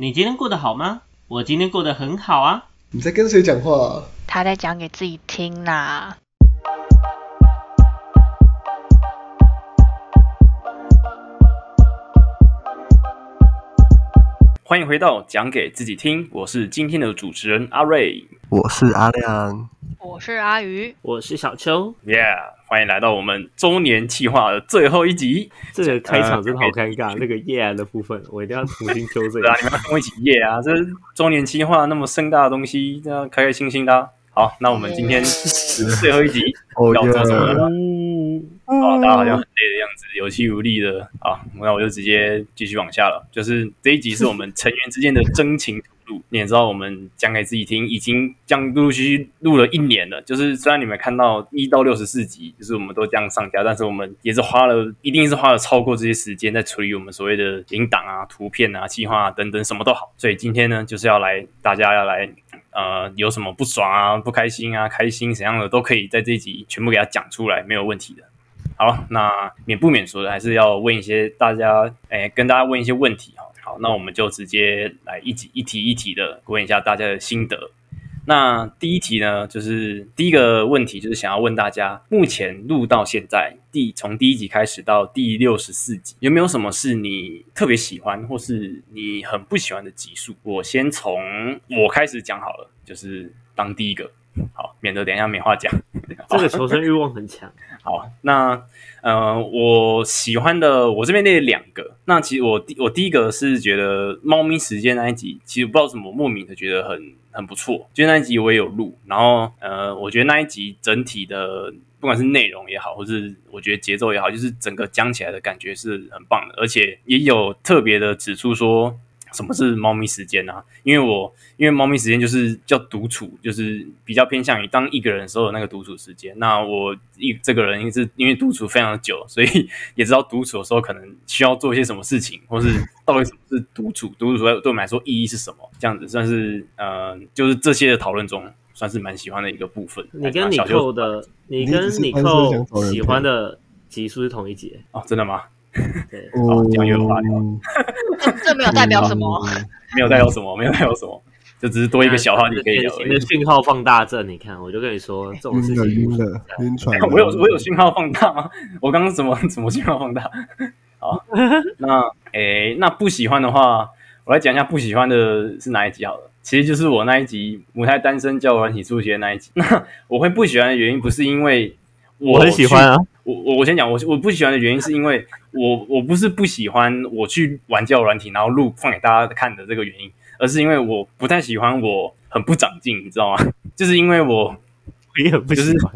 你今天过得好吗？我今天过得很好啊。你在跟谁讲话？他在讲给自己听啦。欢迎回到讲给自己听，我是今天的主持人阿瑞。我是阿亮，我是阿鱼，我是小秋。Yeah，欢迎来到我们周年计划的最后一集。这个开场真的好尴尬，那个 yeah 的部分我一定要重新纠正一 对啊，下。你们要跟我一起耶啊！这是周年计划那么盛大的东西，这样开开心心的啊、好，那我们今天最后一集，哦要做什么呢？嗯，啊，大家好像很累的样子，有气无力的。好，那我就直接继续往下了。就是这一集是我们成员之间的真情吐你也知道，我们讲给自己听，已经这样陆陆续续录了一年了。就是虽然你们看到一到六十四集，就是我们都这样上架，但是我们也是花了，一定是花了超过这些时间在处理我们所谓的音档啊、图片啊、计划啊等等，什么都好。所以今天呢，就是要来大家要来呃，有什么不爽啊、不开心啊、开心怎样的，都可以在这一集全部给它讲出来，没有问题的。好，那免不免说的，还是要问一些大家，哎，跟大家问一些问题哈。那我们就直接来一集一题一题的问一下大家的心得。那第一题呢，就是第一个问题，就是想要问大家，目前录到现在，第从第一集开始到第六十四集，有没有什么是你特别喜欢，或是你很不喜欢的集数？我先从我开始讲好了，就是当第一个，好，免得等一下没话讲。这个求生欲望很强。好，那呃，我喜欢的我这边列两个。那其实我第我第一个是觉得猫咪时间那一集，其实不知道怎么莫名的觉得很很不错，就那一集我也有录，然后呃，我觉得那一集整体的不管是内容也好，或是我觉得节奏也好，就是整个讲起来的感觉是很棒的，而且也有特别的指出说。什么是猫咪时间啊？因为我因为猫咪时间就是叫独处，就是比较偏向于当一个人的时候的那个独处时间。那我一这个人是因为独处非常的久，所以 也知道独处的时候可能需要做一些什么事情，或是 到底什么是独处，独处对我们来说意义是什么？这样子算是呃，就是这些的讨论中算是蛮喜欢的一个部分。你跟你扣的，你你跟你扣喜欢的集数是同一节。哦，真的吗？对，好这样又有话聊嗯这 这没有代表什么。没有代表什么，没有代表什么，就只是多一个小号你可以聊而已典型的。讯号放大症，你看，我就跟你说这种事情晕了晕船。我有我有讯号放大吗？我刚刚怎么怎么讯号放大？好，那诶、那不喜欢的话，我来讲一下不喜欢的是哪一集好了。其实就是我那一集母胎单身教软体数学那一集。那我会不喜欢的原因不是因为我我很喜欢啊。我我我先讲，我我不喜欢的原因是因为我我不是不喜欢我去玩交友软体，然后录放给大家看的这个原因，而是因为我不太喜欢我很不长进，你知道吗？就是因为我 也很不喜欢。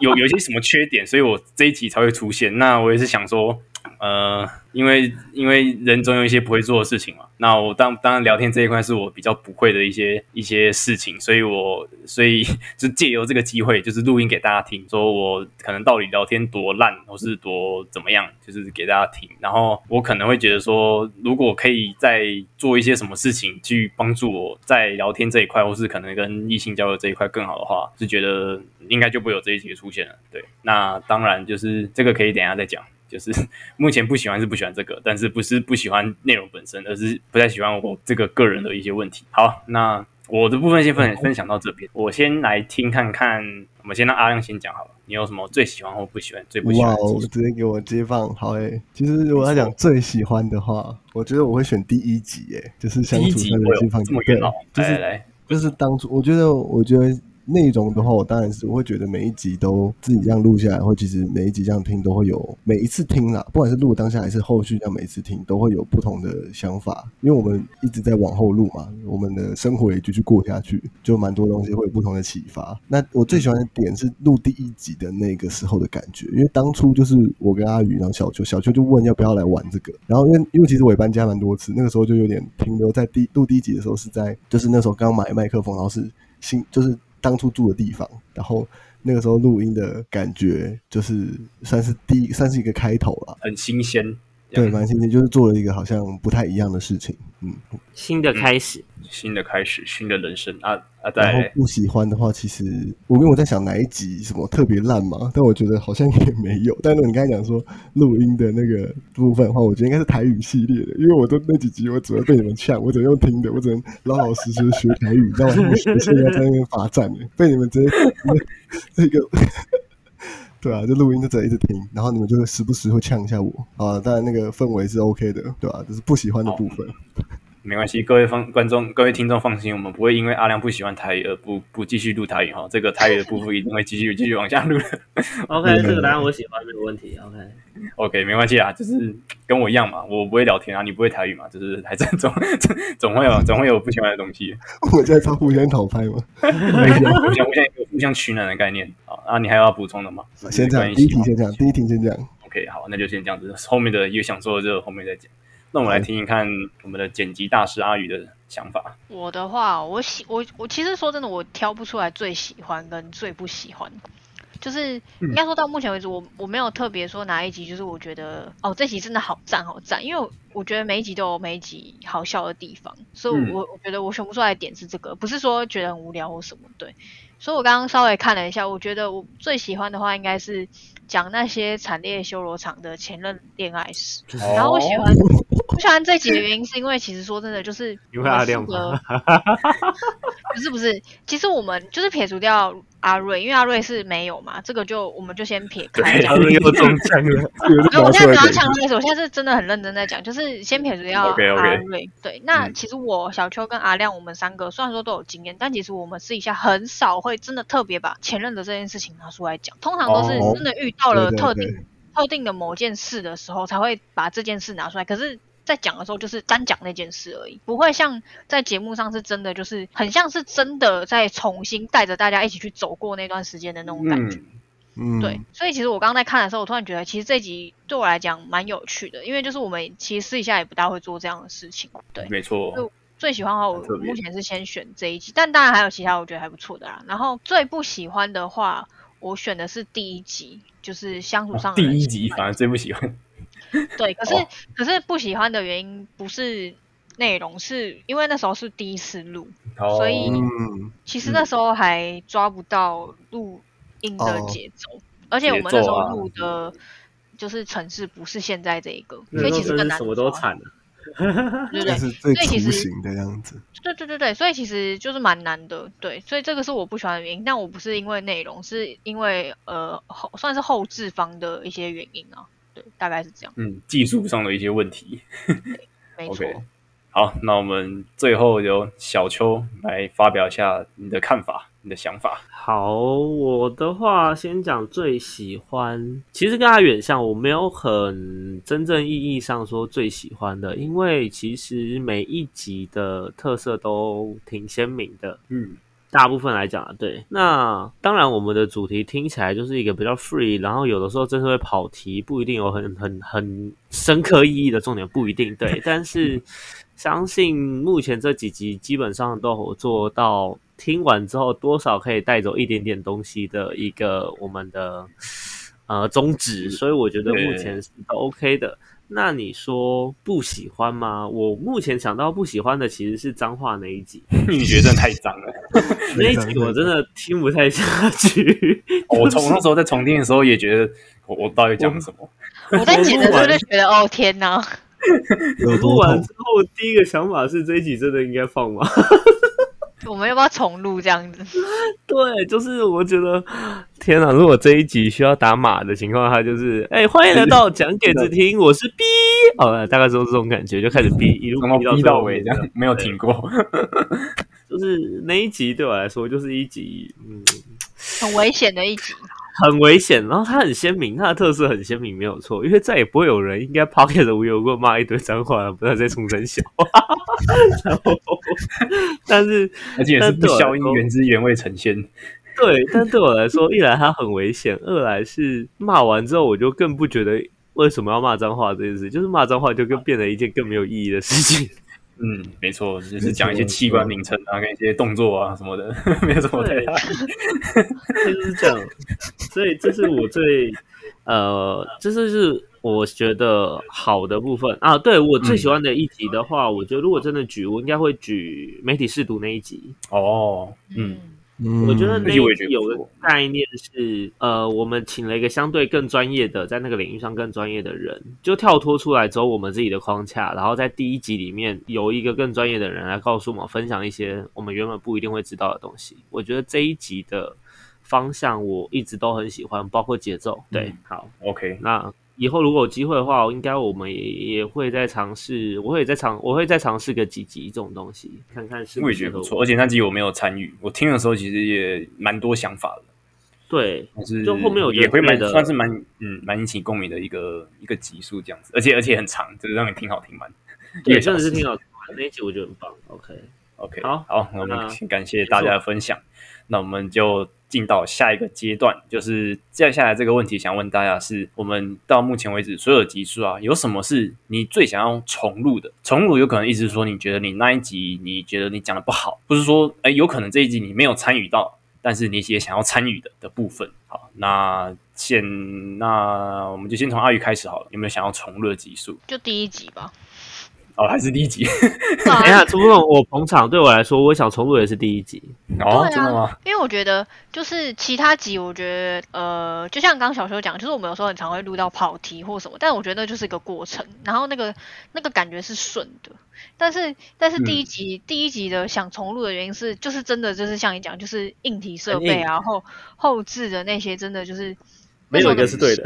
有有一些什么缺点，所以我这一集才会出现。那我也是想说，呃，因为因为人总有一些不会做的事情嘛。那我当当然聊天这一块是我比较不会的一些一些事情，所以我所以 就借由这个机会，就是录音给大家听，说我可能到底聊天多烂，或是多怎么样，就是给大家听。然后我可能会觉得说，如果可以再做一些什么事情去帮助我在聊天这一块，或是可能跟异性交流这一块更好的话，是觉得应该就不会有这一集出现了。对，那当然就是这个可以等下再讲。就是 目前不喜欢是不喜欢这个，但是不是不喜欢内容本身，而是不太喜欢我这个个人的一些问题。好，那我的部分先分分享到这边，我先来听看看。我们先让阿亮先讲好了，你有什么最喜欢或不喜欢、最不喜哇哦欢的集，数？直接给我接放好诶、其实如果要讲最喜欢的话，我觉得我会选第一集诶、就是相第一处在集我有人际放对这么远哦，就是来，就是当初我觉得，我觉得内容的话，我当然是我会觉得每一集都自己这样录下来，或其实每一集这样听都会有每一次听啦，不管是录当下还是后续这样每一次听都会有不同的想法，因为我们一直在往后录嘛，我们的生活也继续过下去，就蛮多东西会有不同的启发。那我最喜欢的点是录第一集的那个时候的感觉，因为当初就是我跟阿宇，然后小秋，小秋就问要不要来玩这个，然后因为因为其实我也搬家蛮多次，那个时候就有点停留在第录第一集的时候是在就是那时候刚买麦克风，然后是新就是当初住的地方，然后那个时候录音的感觉就是算是第一算是一个开头了，很新鲜，对，蛮新鲜，就是做了一个好像不太一样的事情，嗯，新的开始，新的开始，新的人生啊啊！再然后不喜欢的话，其实我因为我在想哪一集什么特别烂嘛，但我觉得好像也没有。但是你刚才讲说录音的那个部分的话，我觉得应该是台语系列的，因为我都那几集我只会被你们呛，我只能用听的，我只能老老实实学台语，但我还没学现在在那边罚站呢，被你们直接那个。对啊，就录音就只能一直听，然后你们就会时不时会呛一下我啊，当然那个氛围是 OK 的，对吧、就是不喜欢的部分。没关系，各位放观众、各位听众放心，我们不会因为阿亮不喜欢台语而不不继续录台语哈。这个台语的部分一定会继续 继续往下录的。OK，这个答案我喜欢，没有问题。OK，OK，没关系啊，就是跟我一样嘛，我不会聊天啊，你不会台语嘛，就是还是总总 总会有总会有不喜欢的东西，我们在超互相讨拍嘛。互相互相有互相取暖的概念好啊。你还有要补充的吗？先这样，第一题先这样，第一题先这样。OK，好，那就先这样子，后面的有想说的就后面再讲。那我们来听听看我们的剪辑大师阿宇的想法。我的话，我喜我我其实说真的，我挑不出来最喜欢跟最不喜欢。就是应该说到目前为止，我我没有特别说哪一集，就是我觉得哦这集真的好赞好赞，因为我觉得每一集都有每一集好笑的地方，所以嗯我我觉得我选不出来的点是这个，不是说觉得很无聊或什么对。所以我刚刚稍微看了一下，我觉得我最喜欢的话应该是讲那些惨烈修罗场的前任恋爱史。然后我喜欢我喜欢这集的原因是因为其实说真的就是 不是不是，其实我们就是撇除掉阿瑞，因为阿瑞是没有嘛，这个就我们就先撇开对讲。又中枪了，没有，我现在不要抢那个，我现在是真的很认真在讲，就是先撇除掉阿瑞。对，那嗯其实我小邱跟阿亮，我们三个虽然说都有经验，但其实我们私底下很少会真的特别把前任的这件事情拿出来讲，通常都是哦真的遇到了特定对特定的某件事的时候，才会把这件事拿出来。可是，在讲的时候，就是单讲那件事而已，不会像在节目上是真的，就是很像是真的在重新带着大家一起去走过那段时间的那种感觉。嗯，嗯，对，所以其实我刚刚在看的时候，我突然觉得，其实这集对我来讲蛮有趣的，因为就是我们其实私底下也不大会做这样的事情。对，没错，就最喜欢的话，我目前是先选这一集，但当然还有其他我觉得还不错的啦。然后最不喜欢的话，我选的是第一集，就是相处上的第一集反而最不喜欢。对，可是、哦可是不喜欢的原因不是内容，是因为那时候是第一次录，哦所以嗯，其实那时候还抓不到录音的哦节奏，而且我们那时候录的。就是城市不是现在这一个，那所以其实什么都抓，惨了。对不对？是 最所以其实雏形的样子。对对对对，所以其实就是蛮难的，对，所以这个是我不喜欢的原因，但我不是因为内容，是因为呃后算是后置方的一些原因啊，对，大概是这样，嗯，技术上的一些问题。没错。OK，好，那我们最后由小邱来发表一下你的看法、你的想法。好，我的话先讲最喜欢，其实跟他远像，我没有很真正意义上说最喜欢的，因为其实每一集的特色都挺鲜明的。嗯，大部分来讲啊，对。那当然，我们的主题听起来就是一个比较 free，然后有的时候真是会跑题，不一定有很很很深刻意义的重点，不一定对。但是相信目前这几集基本上都有做到，听完之后多少可以带走一点点东西的一个我们的呃宗旨，所以我觉得目前是都 OK 的。那你说不喜欢吗？我目前想到不喜欢的其实是脏话那一集。你觉得真的太脏了。那一集我真的听不太下去。我从那时候在重听的时候也觉得，我我到底讲什么？我在剪的时候就觉得，哦天哪，有录完之？后，第一个想法是这一集真的应该放吗？我们要不要重录这样子？对，就是我觉得，天哪！如果这一集需要打码的情况下，就是哎、欢迎来到讲给子听，我是 B，好了，大概是这种感觉，就开始 B 一路从头逼到逼到尾这样，没有停过。就是那一集对我来说就是一集，嗯，很危险的一集，很危险，然后它很鲜明，它的特色很鲜明，没有错，因为再也不会有人应该 Pocket 无有过骂一堆脏话，不要再冲声小。然后，但是而且也是不消音原汁原味呈现。对，但对我来说，一来它很危险，二来是骂完之后，我就更不觉得为什么要骂脏话这件事，就是骂脏话就更 变成一件更没有意义的事情。嗯，没错，就是讲一些器官名称啊，跟一些动作啊什么的，没有什么太大。就是这样，所以这是我最呃，这就是我觉得好的部分。啊，对我最喜欢的一集的话，我觉得如果真的举，我应该会举媒体试读那一集。哦，嗯，嗯我觉得那一集有个概念是，呃，我们请了一个相对更专业的，在那个领域上更专业的人，就跳脱出来走我们自己的框架，然后在第一集里面有一个更专业的人来告诉我们，分享一些我们原本不一定会知道的东西。我觉得这一集的方向我一直都很喜欢，包括节奏。对，嗯。好，OK，那以后如果有机会的话，应该我们也也会再尝试，我会再尝，我会再尝试个几集这种东西，看看是我也觉得不错，而且那集我没有参与，我听的时候其实也蛮多想法的，对，但是就后面我觉得也会蛮的算是蛮嗯蛮引起共鸣的一个一个集数这样子，而且而且很长，就是让你听好听满。对，真的是挺好听的，那一集我觉得很棒。OK，OK，好好，那我们先感谢大家的分享，那我们就进到下一个阶段，就是接下来这个问题想问大家是，我们到目前为止所有的集数啊，有什么是你最想要重录的？重录有可能意思是说，你觉得你那一集你觉得你讲的不好，不是说，哎，有可能这一集你没有参与到，但是你也想要参与的的部分。好，那先那我们就先从阿宇开始好了，有没有想要重录的集数？就第一集吧。哦，还是第一集？等一下，朱总，我捧场，对我来说，我想重录也是第一集。哦，啊真的吗？因为我觉得就是其他集，我觉得呃，就像刚刚小修讲，就是我们有时候很常会录到跑题或什么，但我觉得那就是一个过程，然后那个那个感觉是顺的。但是但是第一集、第一集的想重录的原因是，就是真的就是像你讲，就是硬体设备啊，然后后置的那些真的就是没有一个是对的。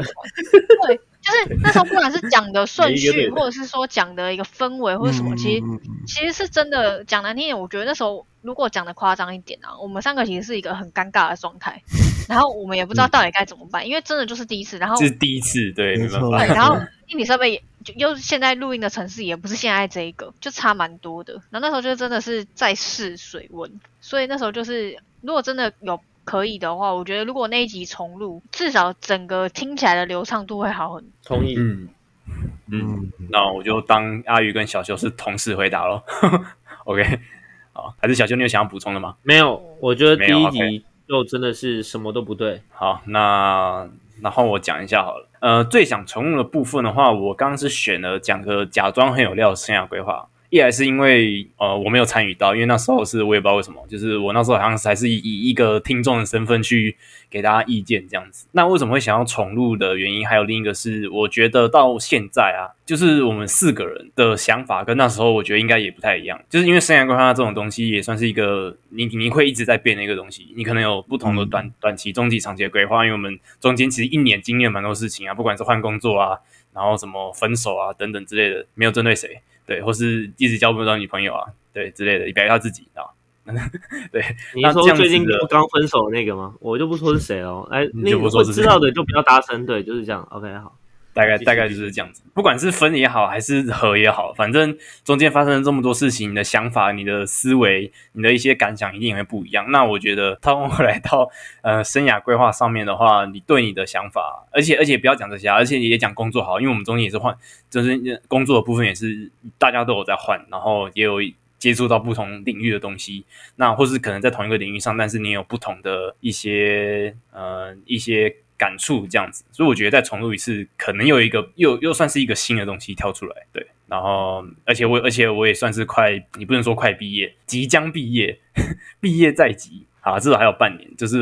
对，就是那时候不管是讲的 顺序，或者是说讲的一个氛围或者什么，其实其实是真的讲难听一点，我觉得那时候如果讲的夸张一点啊，我们三个其实是一个很尴尬的状态，然后我们也不知道到底该怎么办，因为真的就是第一次，然后是第一次，对，对，然后硬体设备也就又现在录音的城市也不是现在这一个，就差蛮多的。然后那时候就真的是在试水温，所以那时候就是如果真的有可以的话，我觉得如果那一集重录，至少整个听起来的流畅度会好很多。同意。嗯嗯，嗯，那我就当阿鱼跟小修是同时回答咯。OK，好，还是小修你有想要补充的吗？没有，我觉得第一集就真的是什么都不对。好，那然后我讲一下好了。呃，最想重录的部分的话，我刚刚是选了讲个假装很有料的生涯规划。一来是因为呃我没有参与到，因为那时候是我也不知道为什么，就是我那时候好像是还是以以一个听众的身份去给大家意见这样子。那为什么会想要重录的原因，还有另一个是，我觉得到现在啊，就是我们四个人的想法跟那时候我觉得应该也不太一样，就是因为生涯规划这种东西也算是一个你你会一直在变的一个东西，你可能有不同的短短期、中期、长期的规划，因为我们中间其实一年经历了蛮多事情啊，不管是换工作啊，然后什么分手啊等等之类的，没有针对谁，对，或是一直交不到女朋友啊，对之类的，表达他自己啊。对，你说最近刚分手的那个吗？我就不说是谁哦。哎，你那就不说是知道的就不要搭声，对，就是这样。OK，好。大概大概就是这样子，不管是分也好，还是合也好，反正中间发生了这么多事情，你的想法、你的思维、你的一些感想一定也会不一样。那我觉得套回来到呃生涯规划上面的话，你对你的想法，而且而且不要讲这些啊，而且也讲工作好，因为我们中间也是换，就是工作的部分也是大家都有在换，然后也有接触到不同领域的东西，那或是可能在同一个领域上，但是你有不同的一些呃一些感触这样子，所以我觉得再重录一次，可能又一个又又算是一个新的东西跳出来，对。然后，而且我而且我也算是快，你不能说快毕业，即将毕业，毕业在即，啊，至少还有半年。就是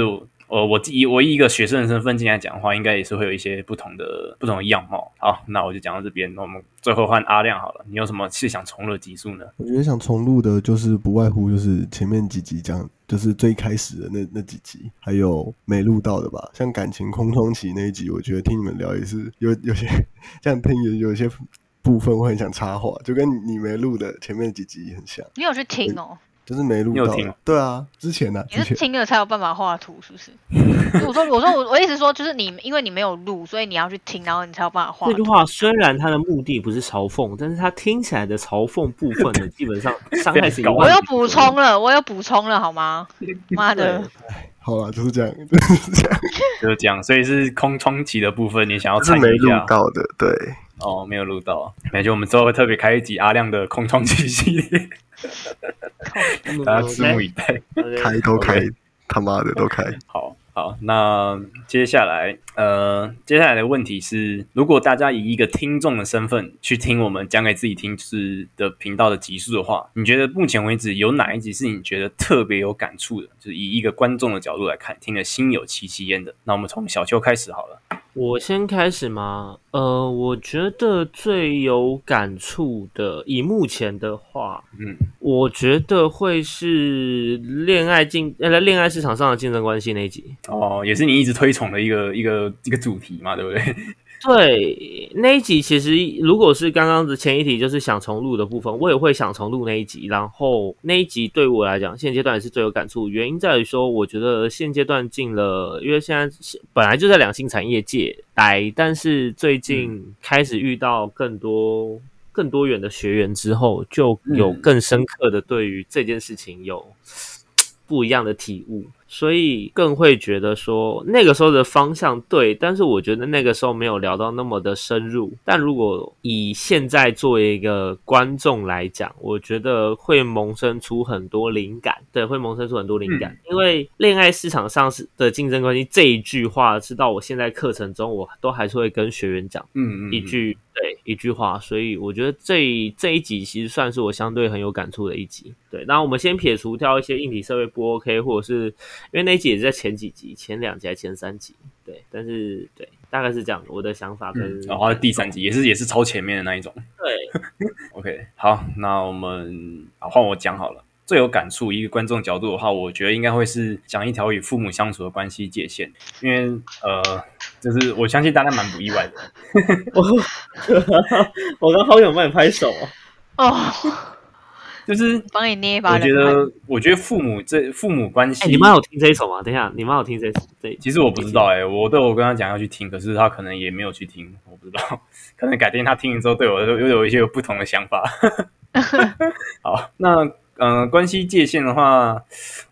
我我我以我以一个学生的身份进来讲的话，应该也是会有一些不同的不同的样貌。好，那我就讲到这边，那我们最后换阿亮好了，你有什么是想重录的集数呢？我觉得想重录的，就是不外乎就是前面几集讲，就是最开始的那那几集，还有没录到的吧。像感情空窗期那一集，我觉得听你们聊也是有有些这样听有有些部分会很想插话，就跟你没录的前面几集很像，你有去听哦？就是没录到。对啊，之前呢、啊，你是听了才有办法画图，是不是？我说，我说，我我意思说，就是你因为你没有录，所以你要去听，然后你才有办法画图。这句话虽然它的目的不是嘲讽，但是它听起来的嘲讽部分呢，基本上 伤害是一我万有补充了，我又补充了，好吗？妈的，好了，就是这样，就是这样，就是这样，所以是空窗期的部分，你想要是没录参与一下到的，对。哦，没有录到，那就我们之后会特别开一集阿亮的空窗期系列，大家拭目以待。开都开他妈的都开。好，好，那接下来，呃，接下来的问题是，如果大家以一个听众的身份去听我们讲给自己听是的频道的集数的话，你觉得目前为止有哪一集是你觉得特别有感触的？就是以一个观众的角度来看，听得心有戚戚焉的。那我们从小秋开始好了。我先开始吗？呃，我觉得最有感触的，以目前的话，嗯，我觉得会是恋爱竞呃恋爱市场上的竞争关系那一集。哦，也是你一直推崇的一个一个一个主题嘛，对不对？对，那一集其实如果是刚刚的前一题，就是想重录的部分，我也会想重录那一集。然后那一集对我来讲，现阶段也是最有感触，原因在于说，我觉得现阶段进了，因为现在本来就在两性产业界待，但是最近开始遇到更多更多元的学员之后，就有更深刻的对于这件事情有 不一样的体悟。所以更会觉得说那个时候的方向对，但是我觉得那个时候没有聊到那么的深入。但如果以现在作为一个观众来讲，我觉得会萌生出很多灵感，对，会萌生出很多灵感。因为恋爱市场上是的竞争关系这一句话，是到我现在课程中，我都还是会跟学员讲，嗯嗯，一句对一句话。所以我觉得这这一集其实算是我相对很有感触的一集。对，那我们先撇除掉一些硬体设备不 OK，或者是。因为那一集也是在前几集，前两集还前三集，对，但是对，大概是这样。我的想法跟然后第三集也是也是超前面的那一种。对，OK，好，那我们换我讲好了。最有感触一个观众角度的话，我觉得应该会是讲一条与父母相处的关系界限，因为呃，就是我相信大家蛮不意外的。我我刚好想帮你拍手哦。就是帮你捏一把。我觉得，我觉得父母这父母关系，你妈有听这一首吗？等一下，你妈有听这这？其实我不知道哎，我对我跟他讲要去听，可是他可能也没有去听，我不知道，可能改天他听了之后对我又有一些不同的想法。好，那嗯，关系界限的话，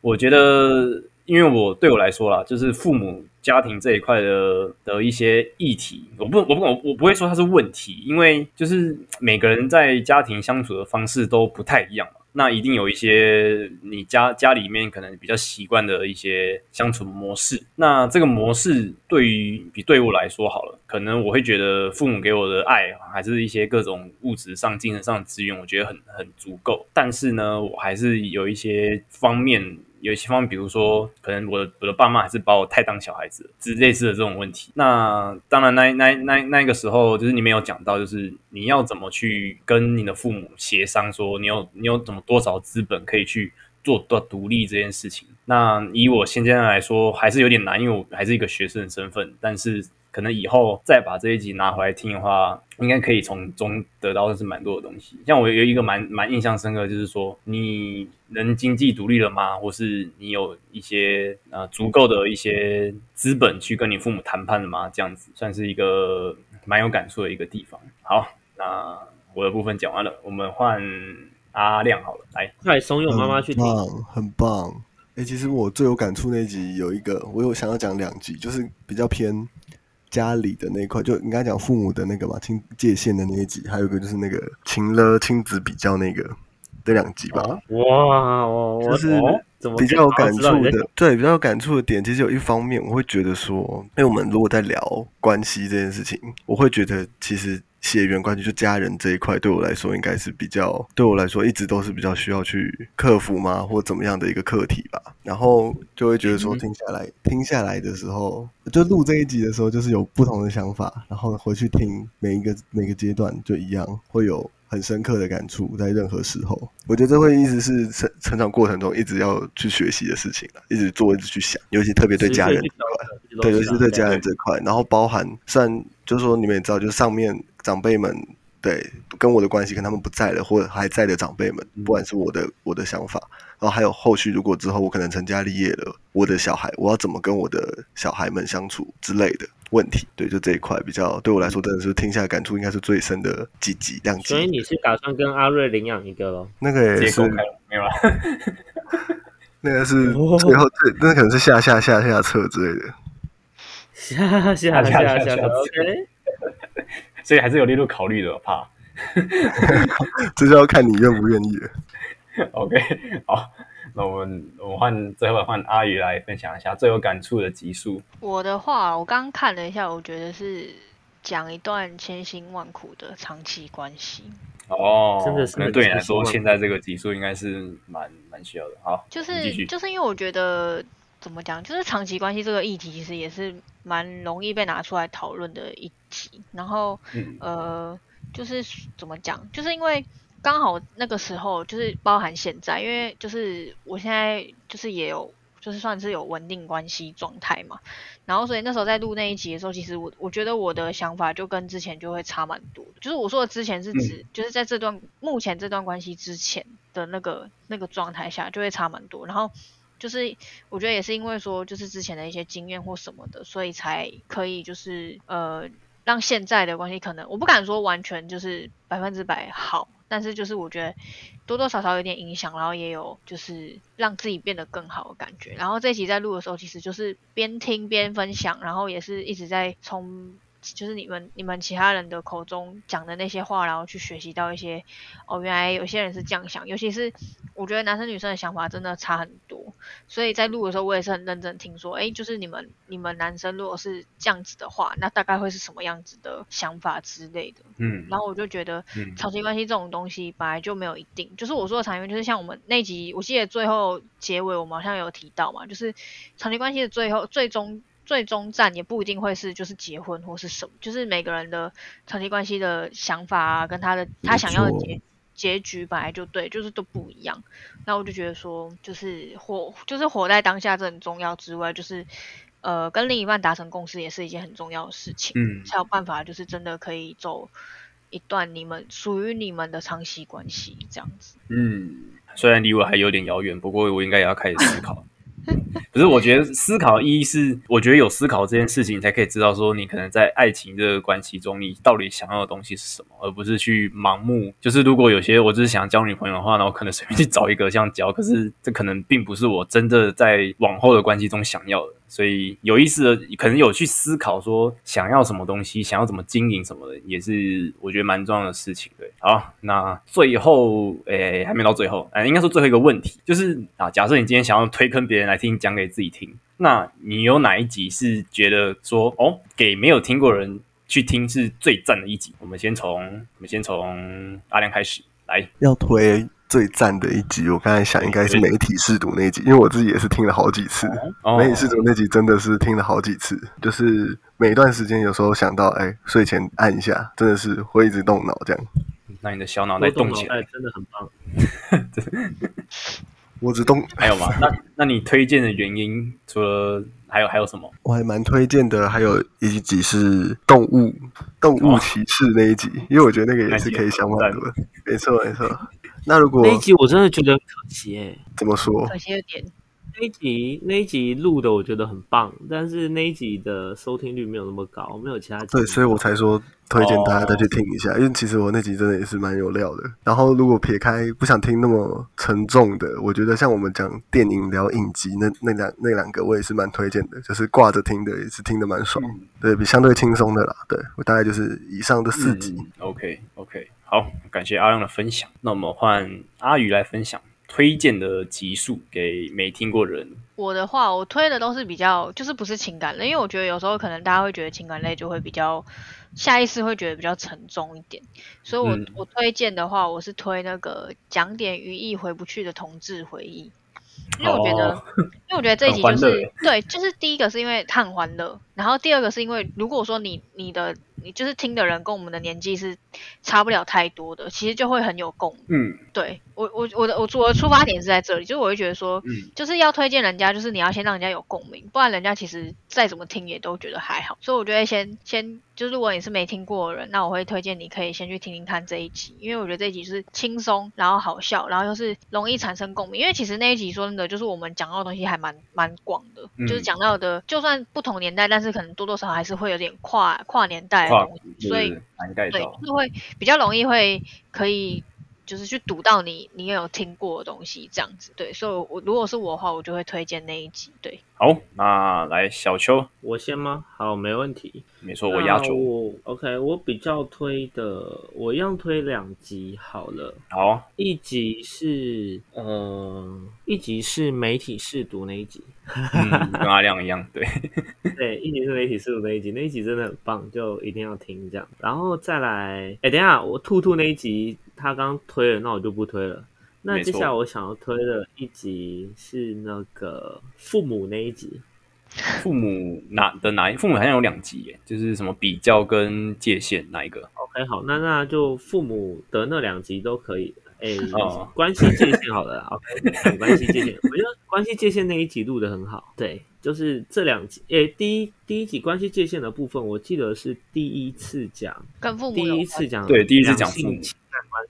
我觉得，因为我对我来说啦，就是父母。家庭这一块的的一些议题，我不，我不，我我不会说它是问题，因为就是每个人在家庭相处的方式都不太一样嘛。那一定有一些你家家里面可能比较习惯的一些相处模式。那这个模式对于比对我来说好了，可能我会觉得父母给我的爱，还是一些各种物质上、精神上的资源，我觉得很很足够。但是呢，我还是有一些方面。有些方面，比如说，可能我的我的爸妈还是把我太当小孩子，之类似的这种问题。那当然，那那那那个时候，就是你没有讲到，就是你要怎么去跟你的父母协商，说你有你有怎么多少资本可以去做到独立这件事情。那以我现在来说，还是有点难，因为我还是一个学生的身份，但是。可能以后再把这一集拿回来听的话，应该可以从中得到的是蛮多的东西。像我有一个蛮蛮印象深刻，就是说你能经济独立了吗？或是你有一些呃足够的一些资本去跟你父母谈判了吗？这样子算是一个蛮有感触的一个地方。好，那我的部分讲完了，我们换阿亮好了，来快怂恿妈妈去听，很棒。哎，其实我最有感触那集有一个，我有想要讲两集，就是比较偏。家里的那一块，就应该讲父母的那个嘛，亲界限的那一集，还有一个就是那个情了亲子比较那个这两集吧。哇，就是比较有感触的，对，比较有感触的点，其实有一方面，我会觉得说，因为我们如果在聊关系这件事情，我会觉得其实。血缘关系就家人这一块，对我来说应该是比较，对我来说一直都是比较需要去克服吗，或怎么样的一个课题吧。然后就会觉得说，听下来，听下来的时候，就录这一集的时候，就是有不同的想法。然后回去听每一个每个阶段就一样，会有很深刻的感触。在任何时候，我觉得这会一直是成成长过程中一直要去学习的事情了，一直做，一直去想。尤其特别对家人这块，对，尤其对家人这块，然后包含虽然就是说你们也知道，就是上面。长辈们对跟我的关系，跟他们不在了或者还在的长辈们，不管是我的我的想法，然后还有后续，如果之后我可能成家立业了，我的小孩我要怎么跟我的小孩们相处之类的问题，对，就这一块比较对我来说，真的是听下来感触应该是最深的几集两集。所以你是打算跟阿瑞领养一个喽？那个也是没有了，那个是最后最那可能是下下下下册之类的，下下下下，OK。所以还是有列入考虑的，怕。这就要看你愿不愿意了。OK，好，那我们我们换最后换阿宇来分享一下最有感触的集数。我的话，我刚刚看了一下，我觉得是讲一段千辛万苦的长期关系。哦，真的是可能对你来说，现在这个集数应该是蛮蛮需要的。好，就是就是因为我觉得怎么讲，就是长期关系这个议题其实也是蛮容易被拿出来讨论的一题。然后嗯呃，就是怎么讲，就是因为刚好那个时候就是包含现在，因为就是我现在就是也有就是算是有稳定关系状态嘛。然后所以那时候在录那一集的时候，其实我我觉得我的想法就跟之前就会差蛮多的。就是我说的之前是指，就是在这段目前这段关系之前的那个那个状态下，就会差蛮多。然后就是我觉得也是因为说，就是之前的一些经验或什么的，所以才可以就是呃让现在的关系可能我不敢说完全就是百分之百好，但是就是我觉得多多少少有点影响，然后也有就是让自己变得更好的感觉。然后这一集在录的时候，其实就是边听边分享，然后也是一直在从就是你们你们其他人的口中讲的那些话，然后去学习到一些哦，原来有些人是这样想，尤其是我觉得男生女生的想法真的差很多。所以在录的时候，我也是很认真听说，诶，就是你们你们男生如果是这样子的话，那大概会是什么样子的想法之类的。嗯然后我就觉得嗯长期关系这种东西本来就没有一定，就是我说的长期关系，就是像我们那集，我记得最后结尾我们好像有提到嘛，就是长期关系的最后最终最终站也不一定会是就是结婚或是什么，就是每个人的长期关系的想法啊，跟他的他想要的结结局本来就对，就是都不一样。那我就觉得说，就是活就是活在当下这很重要之外，就是呃跟另一半达成共识也是一件很重要的事情。嗯才有办法，就是真的可以走一段你们属于你们的长期关系这样子。嗯，虽然离我还有点遥远，不过我应该也要开始思考。可是，我觉得思考意义是，我觉得有思考这件事情，你才可以知道说，你可能在爱情这个关系中，你到底想要的东西是什么，而不是去盲目。就是如果有些我只是想交女朋友的话，那我可能随便去找一个这样交，可是这可能并不是我真的在往后的关系中想要的。所以有意思的，可能有去思考说想要什么东西，想要怎么经营什么的，也是我觉得蛮重要的事情。对，好，那最后，诶、还没到最后，呃，应该说最后一个问题就是啊，假设你今天想要推坑别人来听，讲给自己听，那你有哪一集是觉得说哦，给没有听过人去听是最赞的一集？我们先从我们先从阿亮开始来。要推最赞的一集，我刚才想应该是媒体试读那一集，因为我自己也是听了好几次。哦媒体试读那集真的是听了好几次，就是每一段时间有时候想到，哎，睡前按一下，真的是会一直动脑这样。那你的小脑袋动起来，真的很棒。我只动，还有吗？那那你推荐的原因，除了还有还有什么？我还蛮推荐的，还有一集是动物动物骑士那一集，因为我觉得那个也是可以想蛮多的。没错没错。那如果那一集我真的觉得很可惜诶、怎么说？可惜有点，那一集那一集录的我觉得很棒，但是那一集的收听率没有那么高，没有其他集对，所以我才说推荐大家再去听一下，因为其实我那集真的也是蛮有料的。然后如果撇开不想听那么沉重的，我觉得像我们讲电影聊影集那那两那两个，我也是蛮推荐的，就是挂着听的，也是听得蛮爽，对比相对轻松的啦。对我大概就是以上的四集。嗯、OK OK，好，感谢阿亮的分享。那我们换阿宇来分享推荐的集数给没听过的人。我的话，我推的都是比较，就是不是情感类，因为我觉得有时候可能大家会觉得情感类就会比较下意识会觉得比较沉重一点，所以我、嗯我推荐的话，我是推那个讲点余意回不去的同志回忆。因为我觉得，哦因为我觉得这一集就是对，就是第一个是因为它很欢乐，然后第二个是因为如果说你你的你就是听的人跟我们的年纪是差不了太多的，其实就会很有共鸣。嗯对我我我的我我的出发点是在这里，就是我会觉得说，嗯就是要推荐人家，就是你要先让人家有共鸣，不然人家其实再怎么听也都觉得还好。所以我觉得先先就是如果你是没听过的人，那我会推荐你可以先去听听看这一集，因为我觉得这一集就是轻松，然后好笑，然后又是容易产生共鸣。因为其实那一集说真的，就是我们讲到的东西还蛮蛮广的，嗯就是讲到的就算不同年代，但是可能多多少少还是会有点跨跨年代所以对，到就。会比较容易会可以就是去读到你你也有听过的东西这样子。对，所以我如果是我的话，我就会推荐那一集。对，好，那来小邱，我先吗？好，没问题。没错，我压轴。我 OK，我比较推的，我一样推两集好了。好，一集是呃，一集是媒体试读那一集，嗯，跟阿亮一样，对 对，一集是媒体试读那一集，那一集真的很棒，就一定要听这样。然后再来，哎，等一下，我兔兔那一集他刚推了，那我就不推了。那接下来我想要推的一集是那个父母那一集。父母哪的哪一？父母好像有两集耶，就是什么比较跟界限哪一个？OK，好，那那就父母的那两集都可以。哎，关系界限好了，OK，关系界限，我觉得关系界限那一集录的很好。对，就是这两集，哎，第一第一集关系界限的部分，我记得是第一次讲跟父母第一次讲对第一次讲父母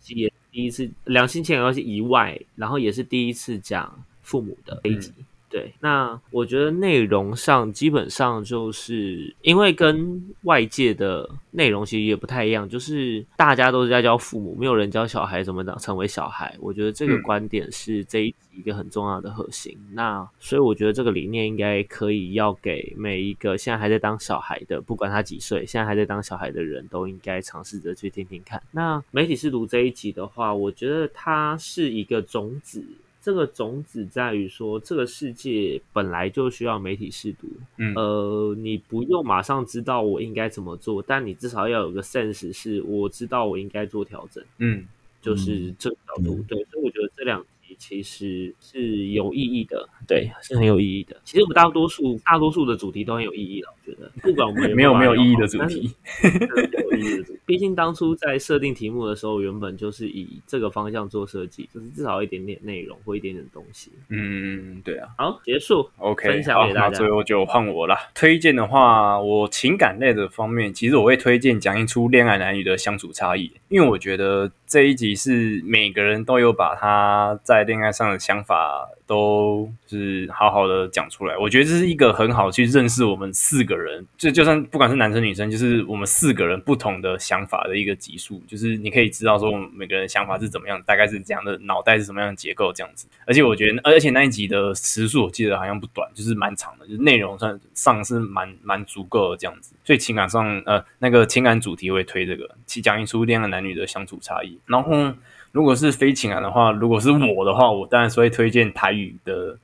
也第一次两性情感关系以外，然后也是第一次讲父母的悲剧。对，那我觉得内容上基本上就是因为跟外界的内容其实也不太一样，就是大家都是在教父母，没有人教小孩怎么当成为小孩。我觉得这个观点是这一集一个很重要的核心。那所以我觉得这个理念应该可以要给每一个现在还在当小孩的，不管他几岁，现在还在当小孩的人都应该尝试着去听听看。那媒体试读这一集的话，我觉得它是一个种子。这个种子在于说，这个世界本来就需要媒体试读。嗯，呃，你不用马上知道我应该怎么做，但你至少要有个 sense，是我知道我应该做调整。嗯，就是这个角度。对，所以我觉得这两集其实是有意义的。对，是很有意义的。其实我们大多数大多数的主题都很有意义了，我觉得，不管我们没有没有意义的主题，有意义的主题。毕竟当初在设定题目的时候，原本就是以这个方向做设计，就是至少一点点内容或一点点东西。嗯，对啊。好，结束。OK，分享给大家。最后就换我了。推荐的话，我情感类的方面，其实我会推荐讲一出恋爱男女的相处差异，因为我觉得这一集是每个人都有把他在恋爱上的想法。都是好好的讲出来，我觉得这是一个很好去认识我们四个人，就就算不管是男生女生，就是我们四个人不同的想法的一个集数，就是你可以知道说我们每个人想法是怎么样，大概是这样的脑袋是什么样的结构这样子。而且我觉得，而且那一集的时数我记得好像不短，就是蛮长的，就是内容上上是蛮蛮足够的这样子。所以情感上，呃，那个情感主题会推这个，其讲一出恋爱男女的相处差异，然后。如果是非情感的话，如果是我的话，我当然是会推荐台语的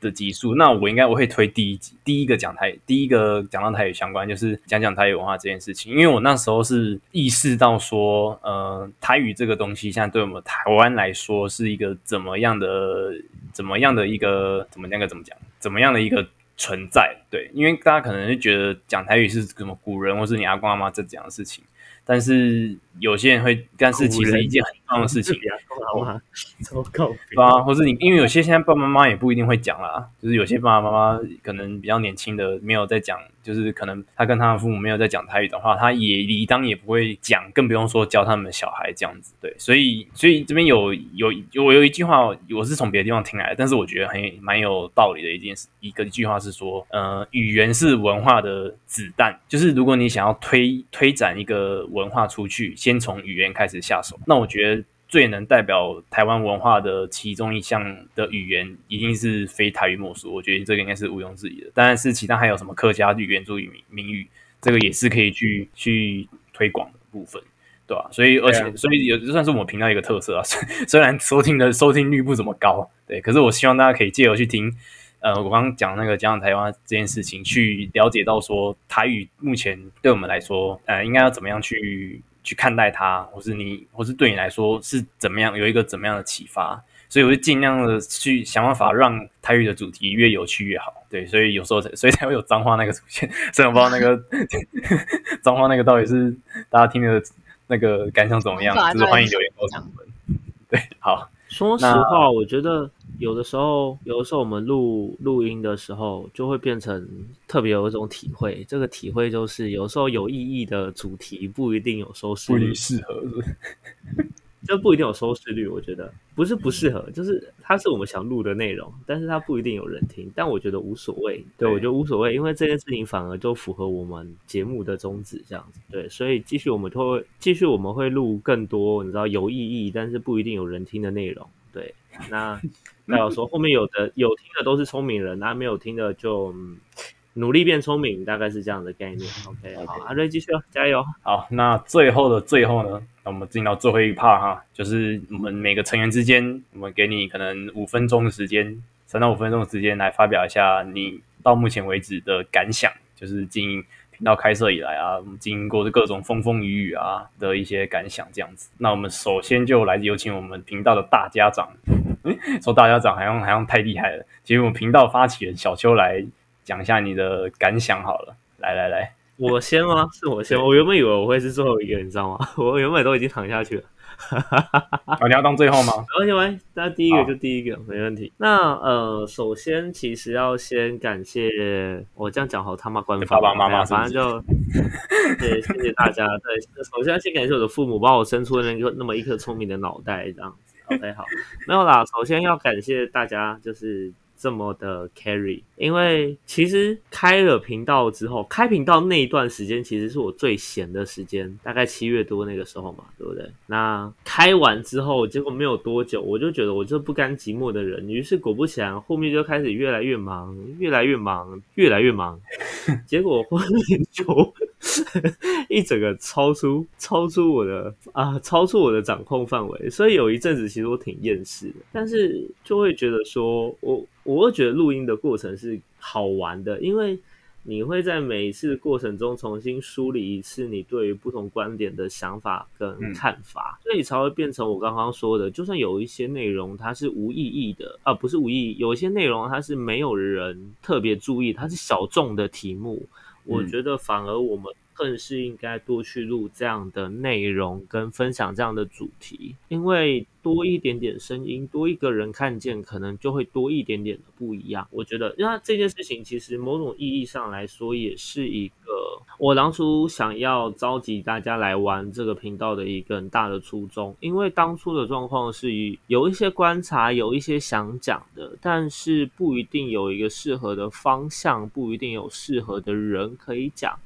的集数。那我应该我会推第一集，第一个讲台，第一个讲到台语相关，就是讲讲台语文化这件事情。因为我那时候是意识到说，呃，台语这个东西，现在对我们台湾来说是一个怎么样的、怎么样的一个、怎么那个怎么讲、怎么样的一个存在。对，因为大家可能就觉得讲台语是什么古人或是你阿公阿妈在讲的事情。但是有些人会，但是其实一件很重要的事情，对啊，或是你，因为有些现在爸爸妈妈也不一定会讲啦，就是有些爸爸妈妈可能比较年轻的没有在讲。就是可能他跟他的父母没有在讲台语的话，他也理当也不会讲，更不用说教他们小孩这样子。对，所以所以这边有有我有一句话，我是从别的地方听来的，但是我觉得很蛮有道理的一件事。一个一句话是说，呃，语言是文化的子弹，就是如果你想要推推展一个文化出去，先从语言开始下手。那我觉得。最能代表台湾文化的其中一项的语言，一定是非台语莫属。我觉得这个应该是毋庸置疑的。当然是其他还有什么客家语、原住民名语，这个也是可以去去推广的部分，对吧？所以而且所以有就算是我们频道一个特色啊。虽然收听的收听率不怎么高，对，可是我希望大家可以借由去听，呃，我刚刚讲那个讲台湾这件事情，去了解到说台语目前对我们来说，呃，应该要怎么样去。去看待它，或是你，或是对你来说是怎么样，有一个怎么样的启发，所以我就尽量的去想办法让台语的主题越有趣越好。对，所以有时候才，所以才会有脏话那个出现。虽然我不知道那个 脏话那个到底是大家听的那个感想怎么样，就是欢迎留言告诉我们。对，好。说实话，我觉得有的时候，有的时候我们录录音的时候，就会变成特别有一种体会。这个体会就是，有时候有意义的主题不一定有收视率不一定适合。这不一定有收视率。我觉得不是不适合，就是它是我们想录的内容，但是它不一定有人听。但我觉得无所谓，对我觉得无所谓，因为这件事情反而就符合我们节目的宗旨，这样子。对，所以继续我们会继续我们会录更多你知道有意义，但是不一定有人听的内容。对，那那有说后面有的有听的都是聪明人，那没有听的就。努力变聪明，大概是这样的概念。OK，好，阿瑞继续，加油。好，那最后的最后呢？那我们进到最后一 part 哈，就是我们每个成员之间，我们给你可能五分钟的时间，三到五分钟的时间来发表一下你到目前为止的感想，就是经营到开设以来啊，经过的各种风风雨雨啊的一些感想这样子。那我们首先就来有请我们频道的大家长，说大家长好像好像太厉害了，其实我们频道发起人小邱来。讲一下你的感想好了，来来来，我先吗？是我先。我原本以为我会是最后一个，你知道吗？我原本都已经躺下去了。哦，你要当最后吗？没问题，没那第一个就第一个，没问题。那呃，首先其实要先感谢我这样讲好他妈官方爸爸妈妈，反正就 对，谢谢大家。对，首先要先感谢我的父母，把我生出了那个那么一颗聪明的脑袋，这样子。OK，好，没有啦。首先要感谢大家，就是。这么的 carry，因为其实开了频道之后，开频道那一段时间其实是我最闲的时间，大概七月多那个时候嘛，对不对？那开完之后，结果没有多久，我就觉得我就不甘寂寞的人，于是果不其然，后面就开始越来越忙，越来越忙，越来越忙，结果后面就 一整个超出超出我的啊，超出我的掌控范围，所以有一阵子其实我挺厌世的，但是就会觉得说我。我会觉得录音的过程是好玩的，因为你会在每一次过程中重新梳理一次你对于不同观点的想法跟看法，所以才会变成我刚刚说的，就算有一些内容它是无意义的啊，不是无意义，有一些内容它是没有人特别注意，它是小众的题目，我觉得反而我们。更是应该多去录这样的内容，跟分享这样的主题，因为多一点点声音，多一个人看见，可能就会多一点点的不一样。我觉得，那这件事情其实某种意义上来说，也是一个我当初想要召集大家来玩这个频道的一个很大的初衷。因为当初的状况是有一些观察，有一些想讲的，但是不一定有一个适合的方向，不一定有适合的人可以讲。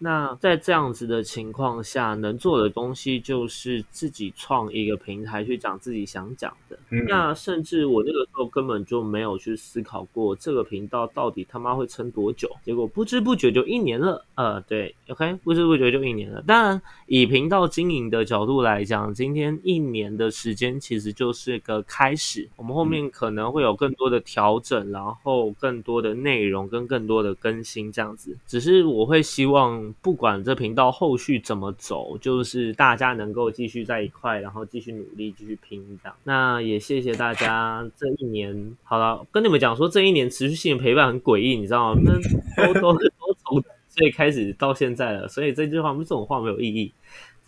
那在这样子的情况下，能做的东西就是自己创一个平台去讲自己想讲的。那甚至我那个时候根本就没有去思考过这个频道到底他妈会撑多久。结果不知不觉就一年了。呃，对，OK，不知不觉就一年了。当然，以频道经营的角度来讲，今天一年的时间其实就是个开始。我们后面可能会有更多的调整，然后更多的内容跟更多的更新这样子。只是我会希望。不管这频道后续怎么走，就是大家能够继续在一块，然后继续努力，继续拼这样。那也谢谢大家这一年。好了，跟你们讲说，这一年持续性的陪伴很诡异，你知道吗？那都都都从最开始到现在了，所以这句话，这种话没有意义。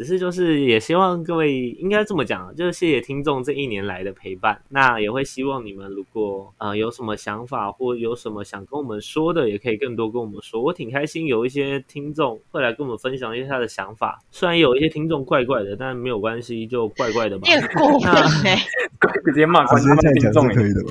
只是就是也希望各位应该这么讲，就是谢谢听众这一年来的陪伴。那也会希望你们如果呃有什么想法或有什么想跟我们说的，也可以更多跟我们说。我挺开心有一些听众会来跟我们分享一些他的想法。虽然有一些听众怪怪的，但没有关系，就怪怪的吧。变 过分嘞！直接骂观众听众可以的吧？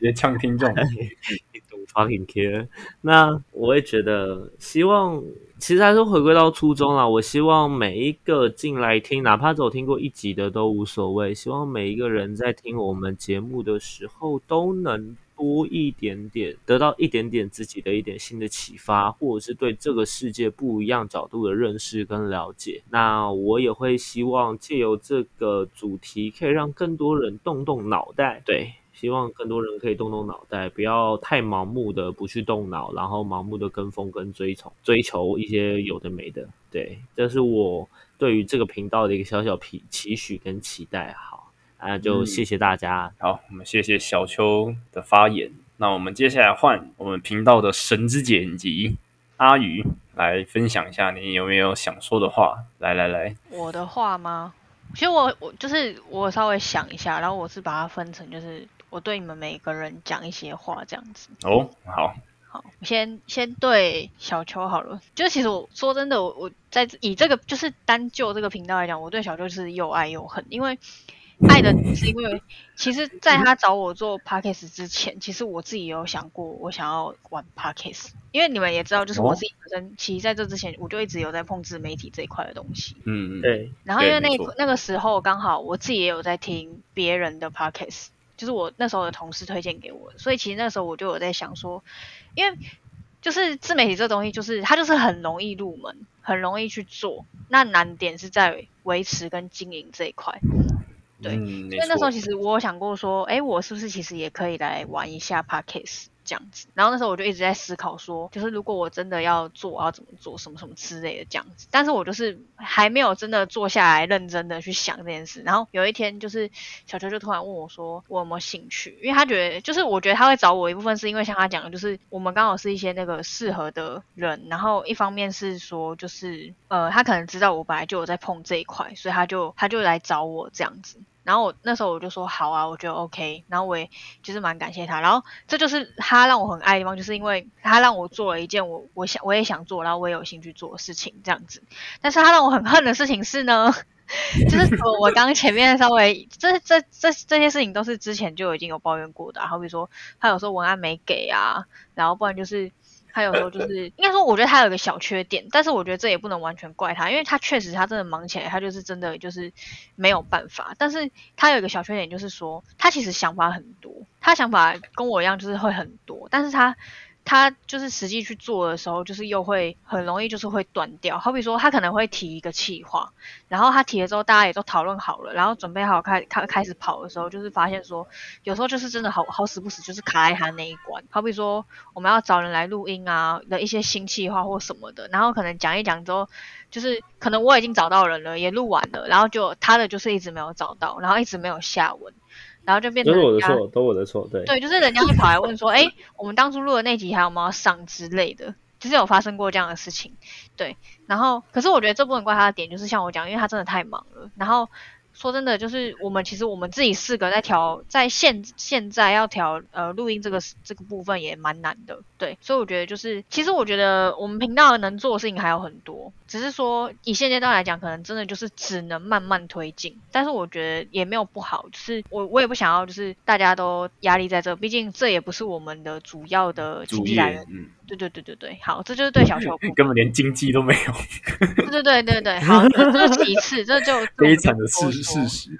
直接呛听众。fucking care。那我也觉得，希望其实还是回归到初衷啦。我希望每一个进来听，哪怕只有听过一集的都无所谓。希望每一个人在听我们节目的时候，都能多一点点，得到一点点自己的一点新的启发，或者是对这个世界不一样角度的认识跟了解。那我也会希望借由这个主题，可以让更多人动动脑袋。对。希望更多人可以动动脑袋，不要太盲目的不去动脑，然后盲目的跟风跟追从追求一些有的没的。对，这是我对于这个频道的一个小小期期许跟期待。好，那就谢谢大家。好，我们谢谢小秋的发言。那我们接下来换我们频道的神之剪辑阿鱼来分享一下，你有没有想说的话？来来来，我的话吗？其实我我就是我稍微想一下，然后我是把它分成就是。我对你们每个人讲一些话，这样子。哦，好，好，我先先对小邱好了。就其实我说真的，我我在以这个就是单就这个频道来讲，我对小邱是又爱又恨，因为爱的是因为其实在他找我做 podcast 之前，其实我自己有想过我想要玩 podcast，因为你们也知道，就是我自己本身其实在这之前我就一直有在碰自媒体这一块的东西。嗯嗯，对，然后因为那那个时候刚好我自己也有在听别人的 podcast，就是我那时候的同事推荐给我的，所以其实那时候我就有在想说，因为就是自媒体这东西，就是它就是很容易入门，很容易去做，那难点是在维持跟经营这一块。对所以那时候其实我有想过说，哎，我是不是其实也可以来玩一下 podcast 这样子？然后那时候我就一直在思考说，就是如果我真的要做，要怎么做，什么什么之类的这样子。但是我就是还没有真的坐下来认真的去想这件事。然后有一天，就是小球就突然问我说，我有没有兴趣？因为他觉得，就是我觉得他会找我一部分是因为像他讲的，就是我们刚好是一些那个适合的人。然后一方面是说，就是呃，他可能知道我本来就有在碰这一块，所以他就他就来找我这样子。然后我那时候我就说好啊，我觉得 OK，然后我也就是蛮感谢他，然后这就是他让我很爱的地方，就是因为他让我做了一件我我想我也想做，然后我也有兴趣做的事情这样子。但是他让我很恨的事情是呢，就是我我刚刚前面稍微这这这这些事情都是之前就已经有抱怨过的、啊，好比说他有时候文案没给啊，然后不然就是。他有时候就是应该说，我觉得他有个小缺点，但是我觉得这也不能完全怪他，因为他确实他真的忙起来，他就是真的就是没有办法。但是他有一个小缺点，就是说他其实想法很多，他想法跟我一样，就是会很多，但是他他就是实际去做的时候，就是又会很容易就是会断掉。好比说，他可能会提一个企划，然后他提了之后，大家也都讨论好了，然后准备好开开开始跑的时候，就是发现说，有时候就是真的好好死不死，就是卡在他那一关。好比说，我们要找人来录音啊的一些新企划或什么的，然后可能讲一讲之后，就是可能我已经找到人了，也录完了，然后就他的就是一直没有找到，然后一直没有下文，然后就变成都是我的错，都我的错，对。对，就是人家会跑来问说，哎，我们当初录的那集还有没有上之类的，就是有发生过这样的事情。对，然后可是我觉得这不能怪他的点，就是像我讲，因为他真的太忙了。然后说真的，就是我们其实我们自己四个在调，在现现在要调呃录音这个这个部分也蛮难的。对，所以我觉得就是，其实我觉得我们频道能做的事情还有很多，只是说以现阶段来讲，可能真的就是只能慢慢推进。但是我觉得也没有不好，就是我我也不想要就是大家都压力在这，毕竟这也不是我们的主要的经济来源。，嗯，对对对对对，好，这就是对小球 根本连经济都没有，对对对对对，好，这这是其次，这就 悲惨的事事实。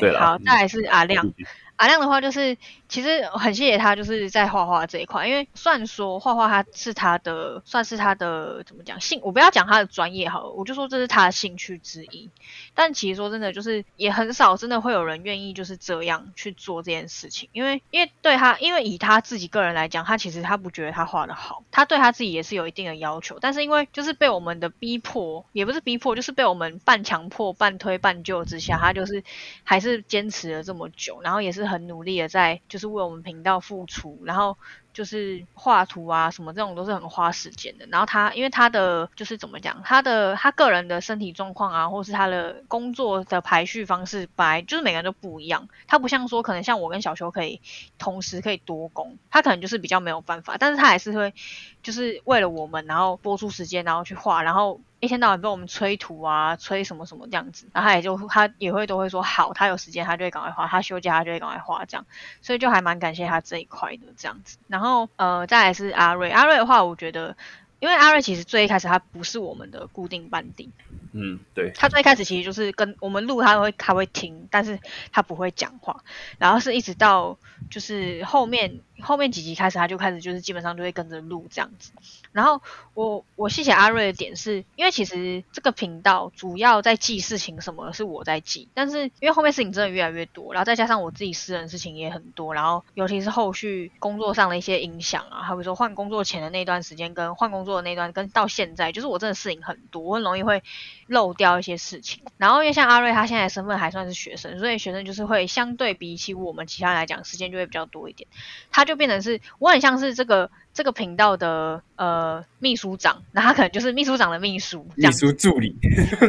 对，好，嗯再来是阿亮。阿亮的话就是，其实很谢谢他，就是在画画这一块，因为虽然说画画他是他的，算是他的怎么讲兴，我不要讲他的专业好了，我就说这是他的兴趣之一。但其实说真的，就是也很少真的会有人愿意就是这样去做这件事情，因为因为对他，因为以他自己个人来讲，他其实他不觉得他画的好，他对他自己也是有一定的要求，但是因为就是被我们的逼迫，也不是逼迫，就是被我们半强迫、半推半就之下，他就是还是坚持了这么久，然后也是很努力的在就是为我们频道付出，然后就是画图啊什么这种都是很花时间的。然后他因为他的就是怎么讲，他的他个人的身体状况啊，或是他的工作的排序方式，本来就是每个人都不一样。他不像说可能像我跟小邱可以同时可以多工，他可能就是比较没有办法，但是他还是会就是为了我们，然后播出时间，然后去画，然后一天到晚被我们催图啊，催什么什么这样子，然后他也就他也会都会说好，他有时间他就会赶快画，他休假他就会赶快画这样，所以就还蛮感谢他这一块的这样子。然后然后呃，再来是阿瑞，阿瑞的话，我觉得。因为阿瑞其实最一开始他不是我们的固定班底，嗯，对，他最开始其实就是跟我们录，他会他会听，但是他不会讲话。然后是一直到就是后面后面几集开始，他就开始就是基本上就会跟着录这样子。然后我我谢谢阿瑞的点是，因为其实这个频道主要在记事情什么是我在记，但是因为后面事情真的越来越多，然后再加上我自己私人事情也很多，然后尤其是后续工作上的一些影响啊，好比说换工作前的那段时间跟换工作的那段，跟到现在，就是我真的事情很多，我很容易会漏掉一些事情。然后因为像阿瑞他现在的身份还算是学生，所以学生就是会相对比起我们其他人来讲，时间就会比较多一点。他就变成是我很像是这个这个频道的呃秘书长，那他可能就是秘书长的秘书秘。书助理，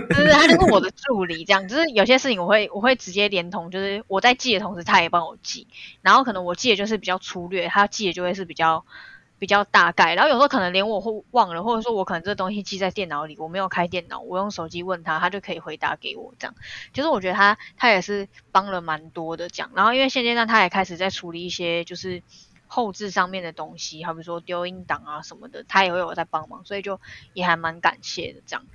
就是他就是我的助理，这样，就是有些事情我会我会直接连同，就是我在记的同时，他也帮我记，然后可能我记的就是比较粗略，他记的就会是比较比较大概，然后有时候可能连我会忘了，或者说我可能这东西记在电脑里，我没有开电脑，我用手机问他，他就可以回答给我。这样，就是我觉得他他也是帮了蛮多的这样。然后因为现阶段他也开始在处理一些就是后置上面的东西，好比说丢音档啊什么的，他也会有在帮忙，所以就也还蛮感谢的这样。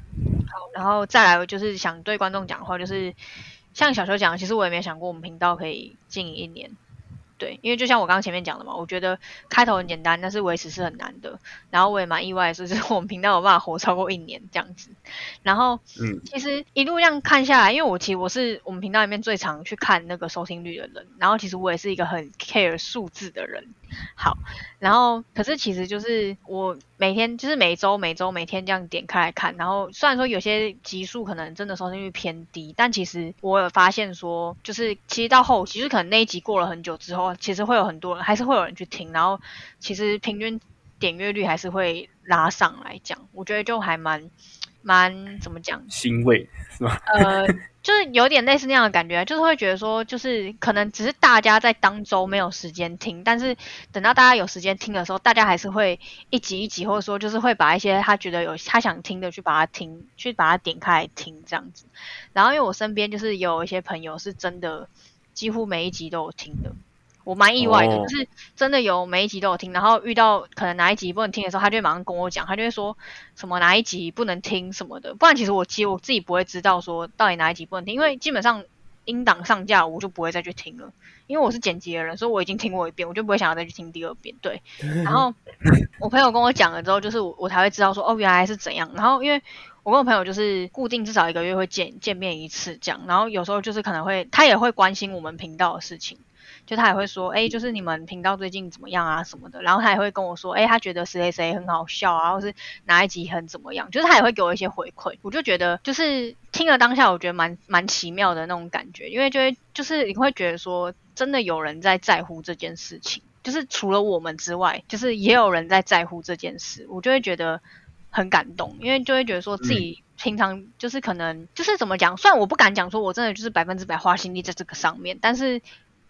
好，然后再来就是想对观众讲的话，就是像小球讲，其实我也没想过我们频道可以经营一年。对，因为就像我刚刚前面讲的嘛，我觉得开头很简单，但是维持是很难的。然后我也蛮意外就是我们频道有办法活超过一年这样子。然后，嗯，其实一路这样看下来，因为我其实我是我们频道里面最常去看那个收听率的人，然后其实我也是一个很 care 数字的人。好，然后可是其实就是我每天就是每周每周每天这样点开来看，然后虽然说有些集数可能真的收听率偏低，但其实我有发现说，就是其实到后期，就是可能那一集过了很久之后，其实会有很多人还是会有人去听，然后其实平均点阅率还是会拉上来讲，我觉得就还蛮蛮怎么讲，欣慰是吧？呃。就是有点类似那样的感觉，就是会觉得说，就是可能只是大家在当周没有时间听，但是等到大家有时间听的时候，大家还是会一集一集，或者说就是会把一些他觉得有他想听的去把它听，去把它点开来听这样子。然后因为我身边就是有一些朋友是真的几乎每一集都有听的。我蛮意外的，就是真的有每一集都有听，然后遇到可能哪一集不能听的时候，他就会马上跟我讲，他就会说什么哪一集不能听什么的。不然其实我其实我自己不会知道说到底哪一集不能听，因为基本上音档上架我就不会再去听了，因为我是剪辑的人，所以我已经听过一遍，我就不会想要再去听第二遍。对，然后我朋友跟我讲了之后，就是我我才会知道说哦原来是怎样。然后因为我跟我朋友就是固定至少一个月会见见面一次这样，然后有时候就是可能会他也会关心我们频道的事情。就他也会说，哎，就是你们频道最近怎么样啊什么的，然后他也会跟我说，哎，他觉得谁谁谁很好笑啊，或是哪一集很怎么样，就是他也会给我一些回馈，我就觉得就是听了当下，我觉得蛮蛮奇妙的那种感觉，因为就会就是你会觉得说，真的有人在在乎这件事情，就是除了我们之外，就是也有人在在乎这件事，我就会觉得很感动，因为就会觉得说自己平常就是可能就是怎么讲，虽然我不敢讲说我真的就是百分之百花心力在这个上面，但是。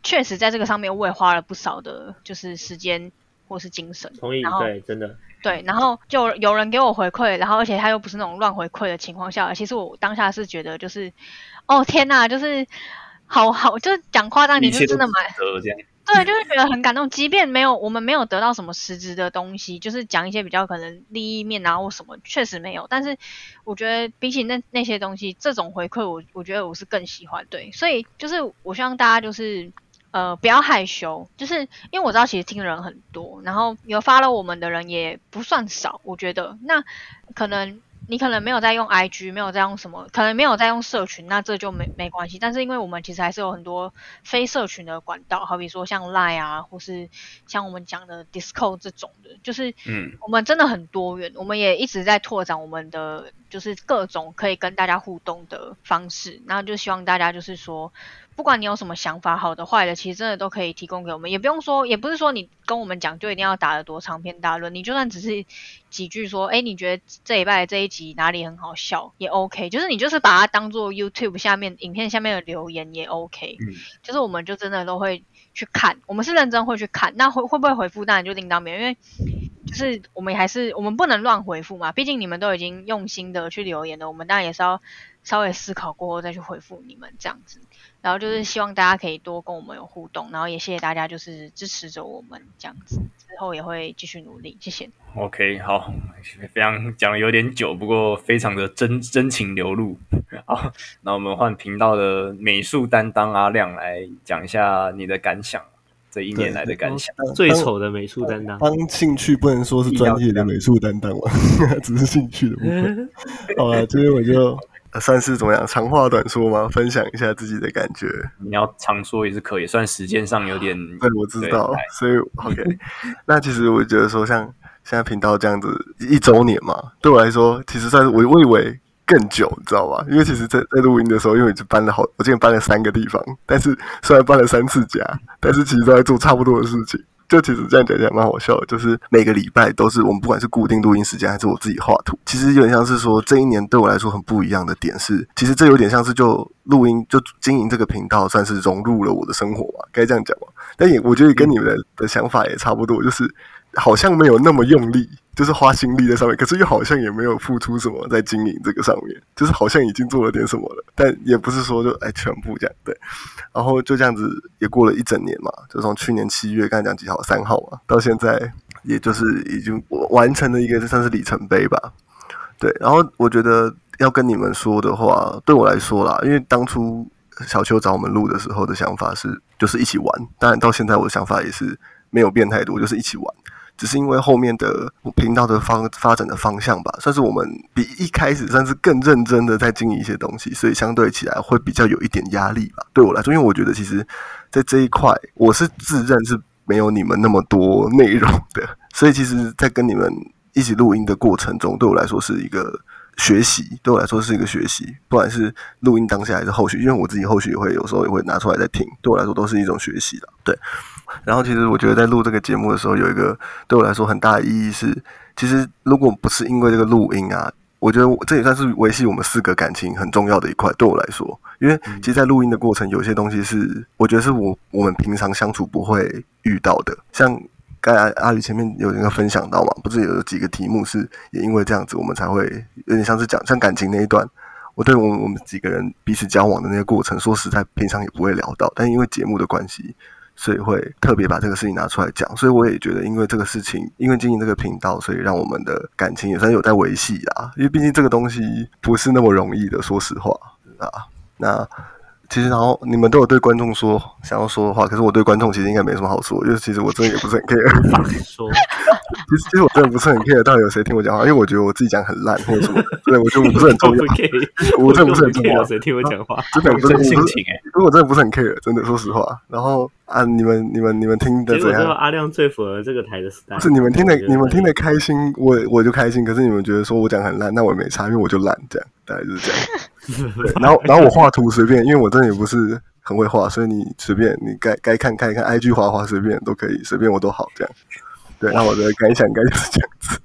确实，在这个上面我也花了不少的，就是时间或是精神。同意，对，真的。对，然后就有人给我回馈，然后而且他又不是那种乱回馈的情况下，其实我当下是觉得就是，哦天呐，就是好好，就是讲夸张点，就真的蛮。对，就是觉得很感动，即便没有我们没有得到什么实质的东西，就是讲一些比较可能利益面啊或什么，确实没有。但是我觉得比起那那些东西，这种回馈我我觉得我是更喜欢。对，所以就是我希望大家就是。呃，不要害羞，就是因为我知道其实听的人很多，然后有发了我们的人也不算少，我觉得那可能你可能没有在用 IG，没有在用什么，可能没有在用社群，那这就没没关系。但是因为我们其实还是有很多非社群的管道，好比说像 Line 啊，或是像我们讲的 Discord 这种的，就是嗯，我们真的很多元，我们也一直在拓展我们的就是各种可以跟大家互动的方式，然后就希望大家就是说。不管你有什么想法，好的坏的，其实真的都可以提供给我们，也不用说，也不是说你跟我们讲就一定要打得多长篇大论，你就算只是几句说，哎，你觉得这一拜这一集哪里很好笑，也 OK，就是你就是把它当做 YouTube 下面影片下面的留言也 OK，嗯，就是我们就真的都会去看，我们是认真会去看，那会会不会回复当然就另当别论，因为就是我们还是我们不能乱回复嘛，毕竟你们都已经用心的去留言了，我们当然也是要稍微思考过后再去回复你们这样子。然后就是希望大家可以多跟我们有互动，然后也谢谢大家就是支持着我们这样子，之后也会继续努力，谢谢。OK，好，非常讲的有点久，不过非常的真真情流露。好，那我们换频道的美术担当阿亮来讲一下你的感想，这一年来的感想。最丑的美术担当，当兴趣不能说是专业的美术担当嘛，只是兴趣的部分。好了，今天我就。算是怎么样？长话短说吗？分享一下自己的感觉。你要长说也是可以，算时间上有点。对，我知道，所以 OK。那其实我觉得说，像现在频道这样子一周年嘛，对我来说，其实算是我我以为更久，你知道吧？因为其实，在在录音的时候，因为已经搬了好，我今天搬了三个地方，但是虽然搬了三次家，但是其实都在做差不多的事情。就其实这样讲起来蛮好笑的，就是每个礼拜都是我们不管是固定录音时间还是我自己画图，其实有点像是说这一年对我来说很不一样的点是，其实这有点像是就录音就经营这个频道算是融入了我的生活吧，该这样讲吗？但也我觉得跟你们的想法也差不多，就是好像没有那么用力，就是花心力在上面，可是又好像也没有付出什么在经营这个上面，就是好像已经做了点什么了，但也不是说就哎全部这样对。然后就这样子也过了一整年嘛，就从去年七月刚才讲几号三号嘛，到现在也就是已经完成了一个算是里程碑吧。对，然后我觉得要跟你们说的话，对我来说啦，因为当初小邱找我们录的时候的想法是就是一起玩，当然到现在我的想法也是没有变太多，就是一起玩。只是因为后面的频道的方发展的方向吧，算是我们比一开始算是更认真的在经营一些东西，所以相对起来会比较有一点压力吧。对我来说，因为我觉得其实，在这一块我是自认是没有你们那么多内容的，所以其实，在跟你们一起录音的过程中，对我来说是一个学习，对我来说是一个学习，不管是录音当下还是后续，因为我自己后续也会有时候也会拿出来再听，对我来说都是一种学习的，对。然后，其实我觉得在录这个节目的时候，有一个对我来说很大的意义是，其实如果不是因为这个录音啊，我觉得这也算是维系我们四个感情很重要的一块。对我来说，因为其实，在录音的过程，有些东西是我觉得是我我们平常相处不会遇到的。像刚才阿宇前面有一个分享到嘛，不是有几个题目是也因为这样子，我们才会有点像是讲像感情那一段，我对我们我们几个人彼此交往的那个过程，说实在，平常也不会聊到，但因为节目的关系。所以会特别把这个事情拿出来讲，所以我也觉得，因为这个事情，因为经营这个频道，所以让我们的感情也算有在维系啊。因为毕竟这个东西不是那么容易的，说实话啊。那其实，然后你们都有对观众说想要说的话，可是我对观众其实应该没什么好说，因为其实我真的也不是很 care。说，其实其实我真的不是很 care 到底有谁听我讲话，因为我觉得我自己讲很烂，或者什么，对我觉得我不是很重要。我真的不是很重要，谁听我讲话？真的不是真性情哎，因为我真的不是很 care，真的说实话。然后啊，你们你们你们听的怎样？阿亮最符合这个台的 style。是你们听的，你们听的开心，我我就开心。可是你们觉得说我讲很烂，那我也没差，因为我就烂，这样大概就是这样。对，然后然后我画图随便，因为我真的也不是很会画，所以你随便你该该看看一看，IG 画画随便都可以，随便我都好这样。对，那我的感想应该就是这样子。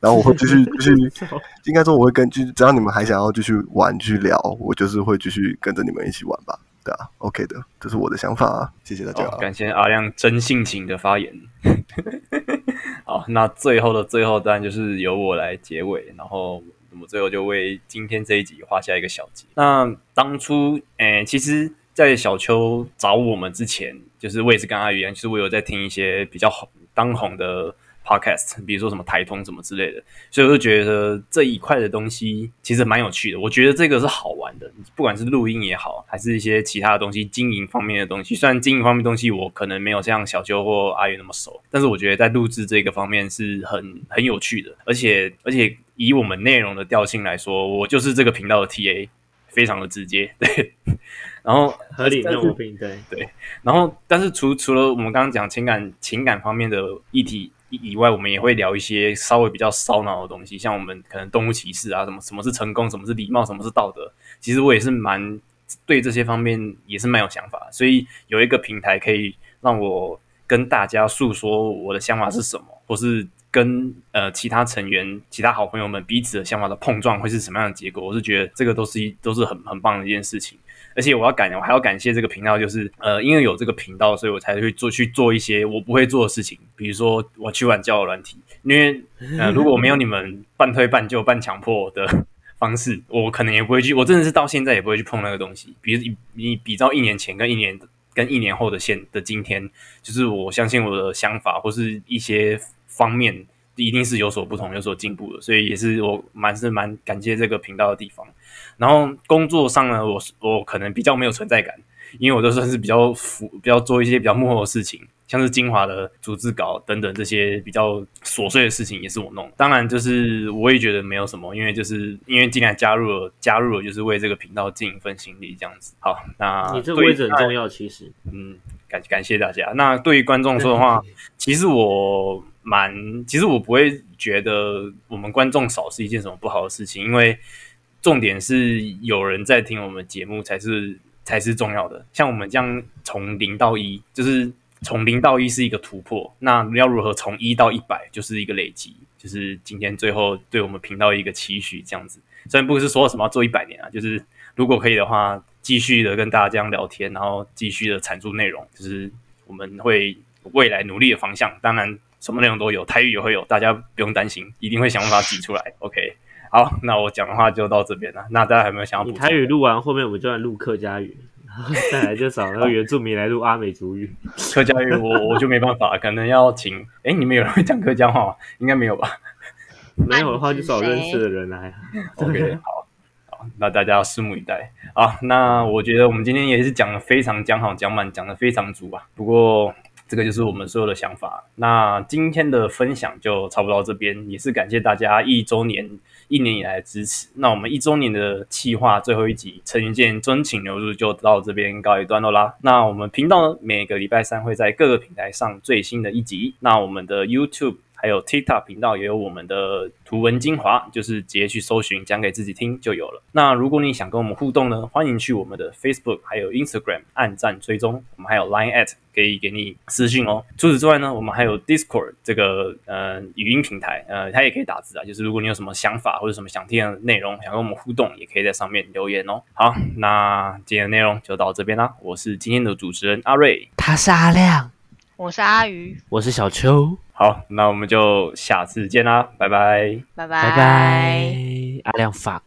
然后我会继续 继续，应该说我会根据，只要你们还想要继续玩、继续聊，我就是会继续跟着你们一起玩吧。对啊，OK 的，这是我的想法啊。谢谢大家，感谢阿亮真性情的发言。好，那最后的最后，当然就是由我来结尾，然后我们最后就为今天这一集画下一个小结。那当初，诶，其实，在小秋找我们之前，就是我也是跟阿宇一样，其实我有在听一些比较红、当红的。Podcast，比如说什么台通什么之类的，所以我就觉得这一块的东西其实蛮有趣的。我觉得这个是好玩的，不管是录音也好，还是一些其他的东西，经营方面的东西。虽然经营方面东西我可能没有像小邱或阿宇那么熟，但是我觉得在录制这个方面是很很有趣的。而且而且以我们内容的调性来说，我就是这个频道的 TA，非常的直接。对，然后合理任务品对对，然后但是除除了我们刚刚讲情感情感方面的议题。以外，我们也会聊一些稍微比较烧脑的东西，像我们可能动物歧视啊，什么什么是成功，什么是礼貌，什么是道德。其实我也是蛮对这些方面也是蛮有想法，所以有一个平台可以让我跟大家诉说我的想法是什么，或是跟呃其他成员、其他好朋友们彼此的想法的碰撞会是什么样的结果。我是觉得这个都是一都是很很棒的一件事情。而且我要感，我还要感谢这个频道，就是呃，因为有这个频道，所以我才会做去做一些我不会做的事情，比如说我去玩交友软体。因为呃，如果没有你们 半推半就、半强迫的 方式，我可能也不会去。我真的是到现在也不会去碰那个东西。比如你比照一年前跟一年跟一年后的现的今天，就是我相信我的想法或是一些方面一定是有所不同、有所进步的。所以也是我蛮是蛮感谢这个频道的地方。然后工作上呢，我我可能比较没有存在感，因为我都算是比较辅，比较做一些比较幕后的事情，像是精华的组织稿等等这些比较琐碎的事情也是我弄。当然，就是我也觉得没有什么，因为就是因为进来加入了，加入了就是为这个频道尽一份心力这样子。好，那你这个位置很重要，其实，嗯，感感谢大家。那对于观众说的话，其实我蛮，其实我不会觉得我们观众少是一件什么不好的事情，因为。重点是有人在听我们节目才是才是重要的。像我们这样从零到一，就是从零到一是一个突破。那要如何从一到一百，就是一个累积，就是今天最后对我们频道一个期许这样子。虽然不是说什么做一百年啊，就是如果可以的话，继续的跟大家这样聊天，然后继续的产出内容，就是我们会未来努力的方向。当然。什么内容都有，台语也会有，大家不用担心，一定会想办法挤出来。OK，好，那我讲的话就到这边了。那大家有没有想要补台语录完，后面我们就来录客家语，然 后再来就找那个原住民来录阿美族语。客家语我 我就没办法，可能要请。哎，你们有人会讲客家话吗？应该没有吧？没有的话就找认识的人来。OK，好，好，那大家要拭目以待啊。那我觉得我们今天也是讲的非常讲好讲满，讲的非常足啊。不过这个就是我们所有的想法。那今天的分享就差不多到这边，也是感谢大家一周年一年以来的支持。那我们一周年的企划最后一集《陈云健真情流露》就到这边告一段落啦。那我们频道呢，每个礼拜三会在各个平台上最新的一集。那我们的 YouTube。还有 TikTok 频道也有我们的图文精华，就是直接去搜寻讲给自己听就有了。那如果你想跟我们互动呢，欢迎去我们的 Facebook 还有 Instagram 按赞追踪，我们还有 Line at 可以给你私信哦。除此之外呢，我们还有 Discord 这个呃语音平台，呃，它也可以打字啊。就是如果你有什么想法或者什么想听的内容，想跟我们互动，也可以在上面留言哦。好，那今天的内容就到这边啦。我是今天的主持人阿瑞，他是阿亮，我是阿鱼，我是小秋，好，那我们就下次见啦，拜拜。拜拜拜。阿亮 fuck。